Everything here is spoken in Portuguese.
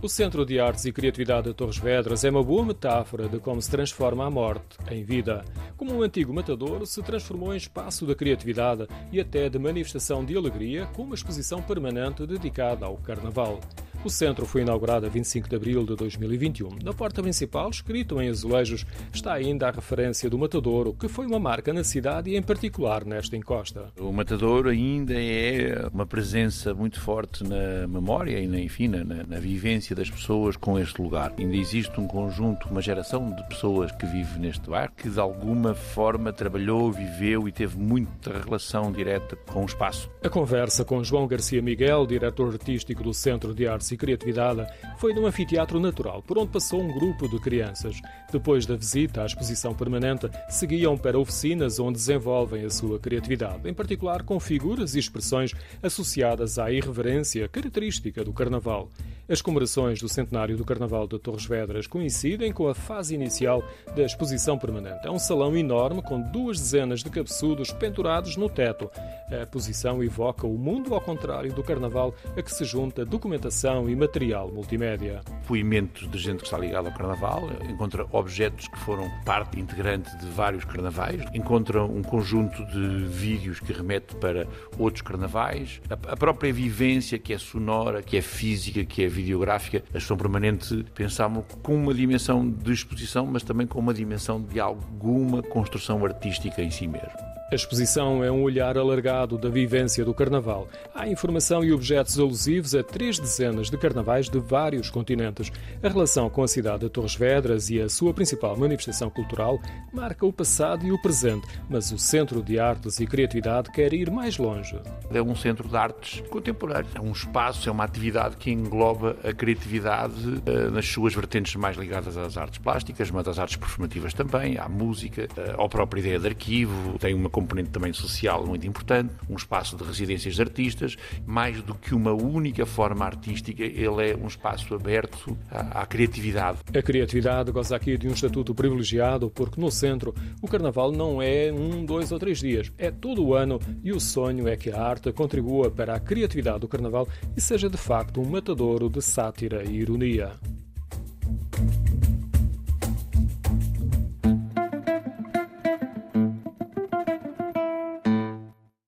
O Centro de Artes e Criatividade de Torres Vedras é uma boa metáfora de como se transforma a morte em vida. Como um antigo matador, se transformou em espaço da criatividade e até de manifestação de alegria, com uma exposição permanente dedicada ao Carnaval. O centro foi inaugurado a 25 de abril de 2021. Na porta principal, escrito em azulejos, está ainda a referência do Matadouro, que foi uma marca na cidade e, em particular, nesta encosta. O Matadouro ainda é uma presença muito forte na memória e, na, enfim, na, na vivência das pessoas com este lugar. Ainda existe um conjunto, uma geração de pessoas que vive neste bairro que, de alguma forma, trabalhou, viveu e teve muita relação direta com o espaço. A conversa com João Garcia Miguel, diretor artístico do Centro de Artes e Criatividade foi num anfiteatro natural, por onde passou um grupo de crianças. Depois da visita à exposição permanente, seguiam para oficinas onde desenvolvem a sua criatividade, em particular com figuras e expressões associadas à irreverência característica do Carnaval. As comemorações do centenário do Carnaval de Torres Vedras coincidem com a fase inicial da exposição permanente. É um salão enorme com duas dezenas de cabeçudos pendurados no teto. A posição evoca o mundo ao contrário do Carnaval, a que se junta documentação e material multimédia. Poimento de gente que está ligada ao Carnaval, encontra objetos que foram parte integrante de vários carnavais, encontra um conjunto de vídeos que remete para outros carnavais, a própria vivência que é sonora, que é física, que é videográfica, a expressão permanente pensámos com uma dimensão de exposição, mas também com uma dimensão de alguma construção artística em si mesmo. A exposição é um olhar alargado da vivência do Carnaval. Há informação e objetos alusivos a três dezenas de carnavais de vários continentes. A relação com a cidade de Torres Vedras e a sua principal manifestação cultural marca o passado e o presente, mas o Centro de Artes e Criatividade quer ir mais longe. É um centro de artes contemporâneas. É um espaço, é uma atividade que engloba a criatividade uh, nas suas vertentes mais ligadas às artes plásticas, mas às artes performativas também, à música, à própria ideia de arquivo. Tem uma componente também social muito importante, um espaço de residências de artistas, mais do que uma única forma artística, ele é um espaço aberto à, à criatividade. A criatividade goza aqui de um estatuto privilegiado, porque no centro o carnaval não é um, dois ou três dias, é todo o ano e o sonho é que a arte contribua para a criatividade do carnaval e seja de facto um matadouro de sátira e ironia.